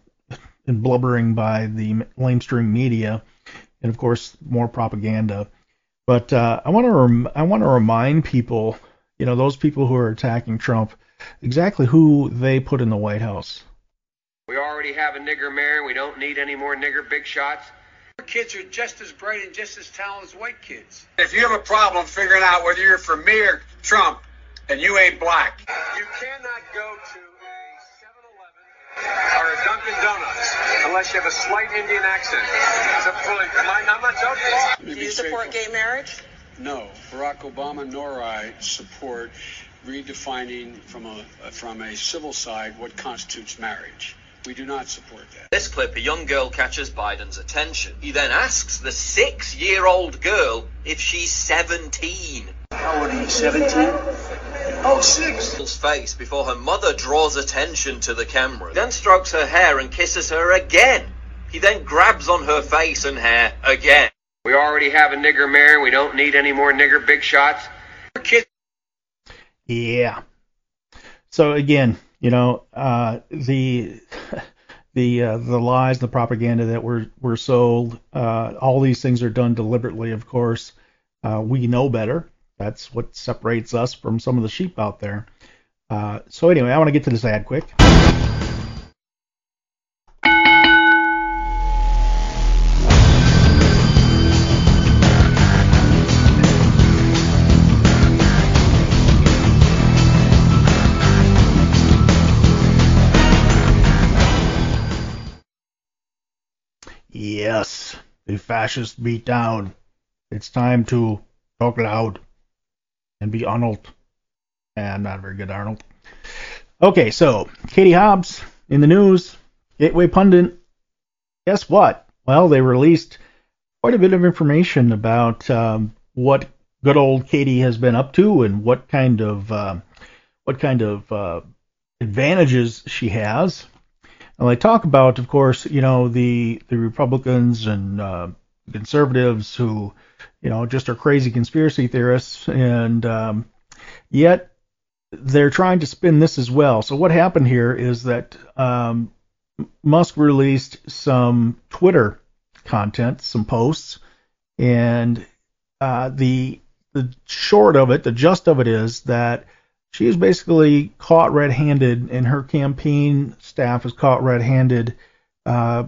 and blubbering by the lamestream media and of course more propaganda. But uh, I want to rem- I want to remind people, you know, those people who are attacking Trump, exactly who they put in the White House. We already have a nigger mayor. We don't need any more nigger big shots. Our kids are just as bright and just as talented as white kids. If you have a problem figuring out whether you're for me or Trump, and you ain't black. You cannot go to a 7-Eleven or a Dunkin' Donuts unless you have a slight Indian accent. It's a fully, I'm not joking. Do you support gay marriage? No, Barack Obama nor I support redefining from a from a civil side what constitutes marriage. We do not support that. This clip, a young girl catches Biden's attention. He then asks the six-year-old girl if she's 17. How old are you, 17? Oh, six. Girl's face before her mother draws attention to the camera. Then strokes her hair and kisses her again. He then grabs on her face and hair again. We already have a nigger mayor. We don't need any more nigger big shots. Our kids Yeah. So again, you know, uh, the the uh, the lies, the propaganda that were were sold, uh, all these things are done deliberately. Of course, uh, we know better. That's what separates us from some of the sheep out there. Uh, so anyway, I want to get to this ad quick. Yes, the fascist beat down. It's time to talk loud and be Arnold. And not very good, Arnold. Okay, so Katie Hobbs in the news, Gateway Pundit. Guess what? Well, they released quite a bit of information about um, what good old Katie has been up to and what kind of uh, what kind of uh, advantages she has. And they talk about, of course, you know the the Republicans and uh, conservatives who, you know, just are crazy conspiracy theorists, and um, yet they're trying to spin this as well. So what happened here is that um, Musk released some Twitter content, some posts, and uh, the the short of it, the gist of it is that she is basically caught red-handed, and her campaign staff is caught red-handed, uh,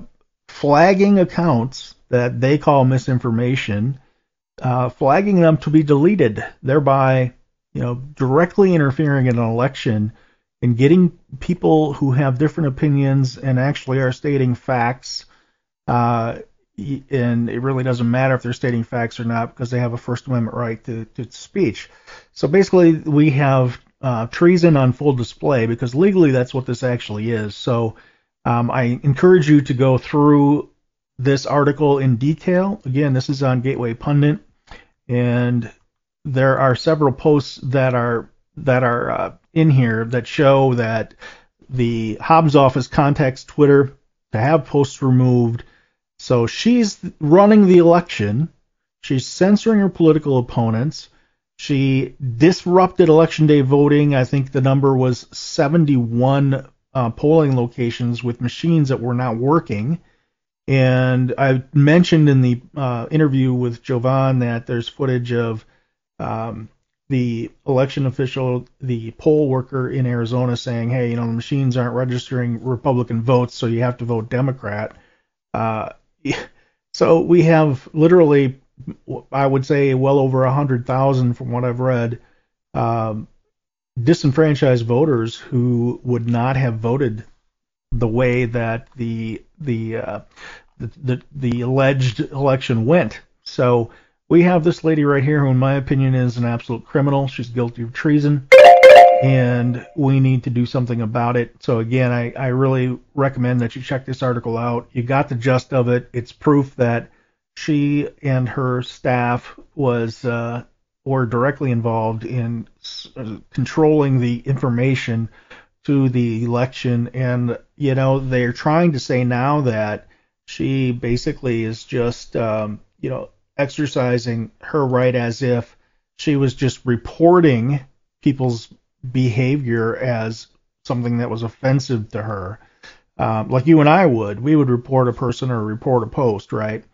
flagging accounts that they call misinformation, uh, flagging them to be deleted, thereby, you know, directly interfering in an election and getting people who have different opinions and actually are stating facts. Uh, and it really doesn't matter if they're stating facts or not because they have a First Amendment right to, to speech. So basically, we have uh, treason on full display because legally that's what this actually is. So um, I encourage you to go through this article in detail. Again, this is on Gateway Pundit, and there are several posts that are that are uh, in here that show that the Hobbs office contacts Twitter to have posts removed. So she's running the election. She's censoring her political opponents. She disrupted election day voting. I think the number was 71 uh, polling locations with machines that were not working. And I mentioned in the uh, interview with Jovan that there's footage of um, the election official, the poll worker in Arizona saying, hey, you know, the machines aren't registering Republican votes, so you have to vote Democrat. Uh, so we have literally, I would say, well over a 100,000 from what I've read, um, disenfranchised voters who would not have voted the way that the the uh, the, the, the alleged election went. So we have this lady right here who, in my opinion, is an absolute criminal. She's guilty of treason, and we need to do something about it. So again, I, I really recommend that you check this article out. You got the gist of it. It's proof that she and her staff was uh, were directly involved in uh, controlling the information to the election, and you know they're trying to say now that she basically is just um, you know exercising her right as if she was just reporting people's behavior as something that was offensive to her. Um, like you and I would, we would report a person or report a post, right?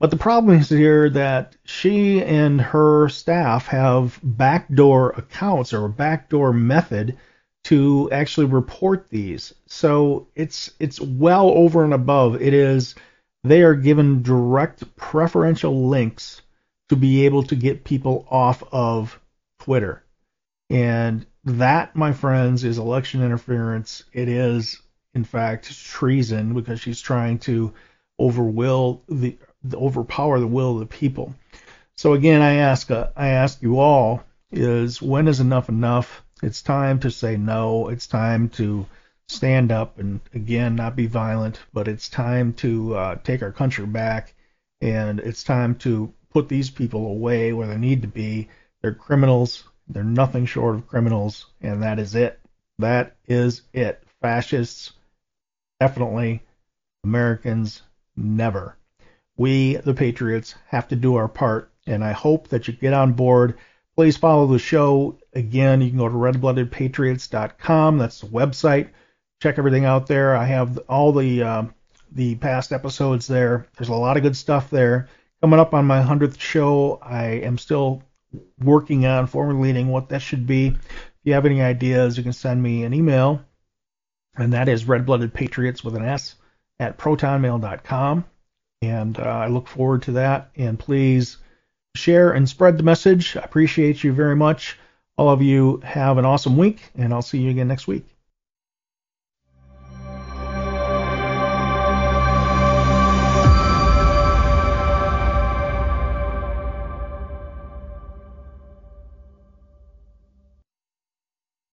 But the problem is here that she and her staff have backdoor accounts or a backdoor method to actually report these. So it's it's well over and above. It is they are given direct preferential links to be able to get people off of Twitter. And that, my friends, is election interference. It is, in fact, treason because she's trying to overwill the, the overpower the will of the people. So again, I ask uh, I ask you all is when is enough enough? It's time to say no. It's time to stand up and again not be violent, but it's time to uh, take our country back, and it's time to put these people away where they need to be. They're criminals. They're nothing short of criminals, and that is it. That is it. Fascists, definitely. Americans, never. We, the Patriots, have to do our part, and I hope that you get on board. Please follow the show. Again, you can go to redbloodedpatriots.com. That's the website check everything out there. I have all the uh, the past episodes there. There's a lot of good stuff there. Coming up on my hundredth show, I am still working on formulating what that should be. If you have any ideas, you can send me an email, and that is redbloodedpatriots with an S at protonmail.com. And uh, I look forward to that. And please share and spread the message. I appreciate you very much. All of you have an awesome week, and I'll see you again next week.